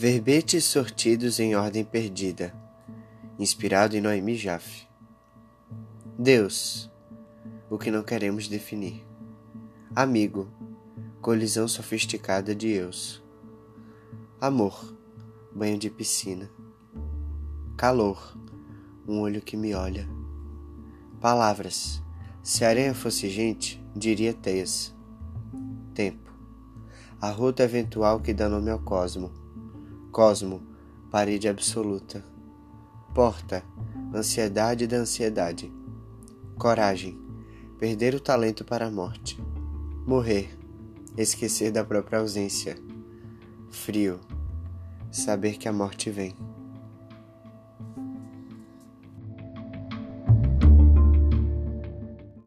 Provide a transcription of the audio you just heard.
Verbetes sortidos em ordem perdida, inspirado em Noemi Jaffe. Deus, o que não queremos definir. Amigo, colisão sofisticada de eus. Amor, banho de piscina. Calor, um olho que me olha. Palavras, se a areia fosse gente, diria teias. Tempo, a ruta eventual que dá nome ao cosmo Cosmo, parede absoluta. Porta, ansiedade da ansiedade. Coragem, perder o talento para a morte. Morrer, esquecer da própria ausência. Frio, saber que a morte vem.